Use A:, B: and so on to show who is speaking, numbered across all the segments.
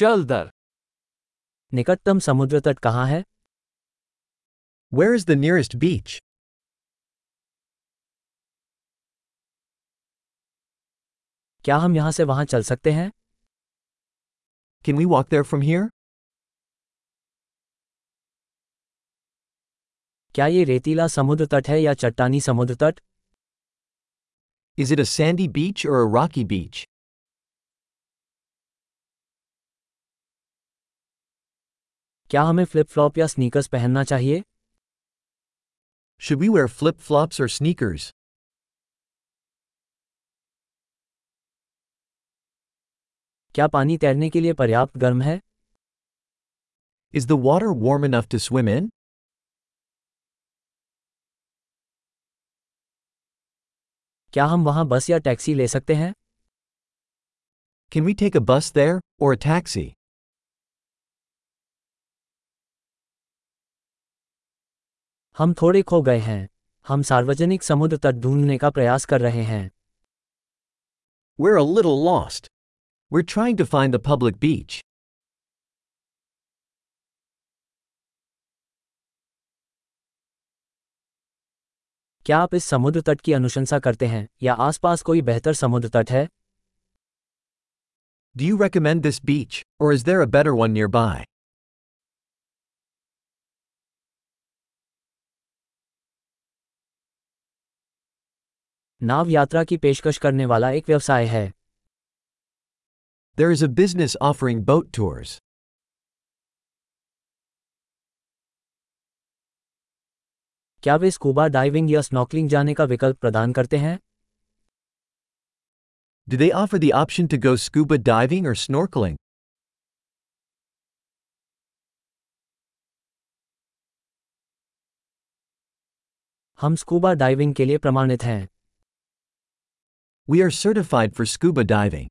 A: चल दर।
B: निकटतम समुद्र तट कहाँ है?
C: Where is the nearest beach
B: क्या हम यहाँ से वहाँ चल सकते हैं?
C: Can we walk there from here
B: क्या ये रेतीला समुद्र तट है या चट्टानी समुद्र तट?
C: Is it a sandy beach और अ रॉकी बीच
B: क्या हमें फ्लिप फ्लॉप या स्नीकर्स पहनना चाहिए
C: Should we wear flip flops or sneakers?
B: क्या पानी तैरने के लिए पर्याप्त गर्म है
C: Is the water warm enough to swim in?
B: क्या हम वहाँ बस या टैक्सी ले सकते हैं
C: Can we take a bus there, or a taxi?
B: हम थोड़े खो गए हैं हम सार्वजनिक समुद्र तट ढूँढने का प्रयास कर रहे हैं
C: We're a little lost. We're trying to find the public beach.
B: क्या आप इस समुद्र तट की अनुशंसा करते हैं या आसपास कोई बेहतर समुद्र तट है
C: Do you recommend this beach, or is there a better one nearby?
B: नाव यात्रा की पेशकश करने वाला एक व्यवसाय है
C: There is a business offering boat tours.
B: क्या वे स्कूबा डाइविंग या स्नॉकलिंग जाने का विकल्प प्रदान करते हैं
C: Do they offer the option to go scuba diving or snorkeling?
B: हम स्कूबा डाइविंग के लिए प्रमाणित हैं
C: We are certified for scuba diving.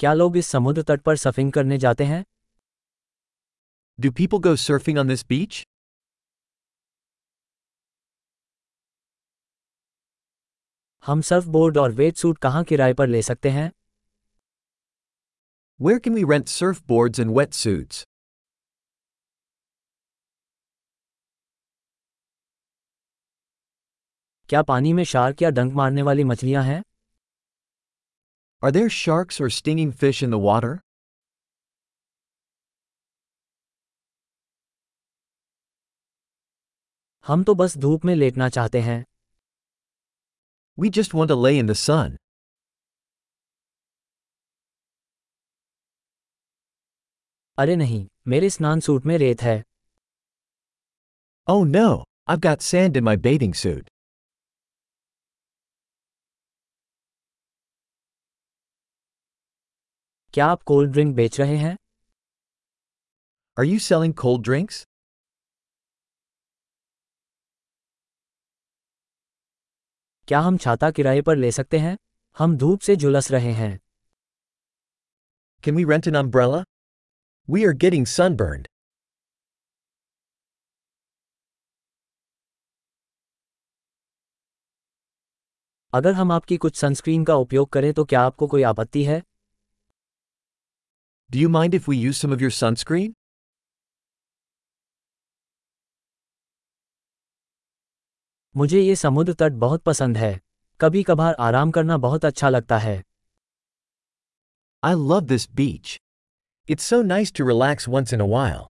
B: क्या लोग इस समुद्र तट पर सफिंग करने जाते हैं
C: Do people go surfing on this beach?
B: हम सर्फ बोर्ड और वेट सूट कहाँ किराए पर ले सकते हैं
C: Where can we rent surfboards and wetsuits?
B: क्या पानी में शार्क या डंक मारने वाली मछलियाँ हैं
C: Are there sharks or stinging fish in the water?
B: हम तो बस धूप में लेटना चाहते हैं
C: We just want to lay in the sun.
B: अरे नहीं मेरे स्नान सूट में रेत है
C: Oh no, I've got sand in my bathing suit.
B: क्या आप कोल्ड ड्रिंक बेच रहे हैं
C: Are you selling cold drinks?
B: क्या हम छाता किराए पर ले सकते हैं हम धूप से झुलस रहे हैं
C: Can we rent an umbrella? We are getting sunburned.
B: अगर हम आपकी कुछ सनस्क्रीन का उपयोग करें तो क्या आपको कोई आपत्ति है
C: Do you mind if we use some of your sunscreen?
B: मुझे ये समुद्र तट बहुत पसंद है कभी कभार आराम करना बहुत अच्छा लगता है
C: I love this beach. It's so nice to relax once in a while.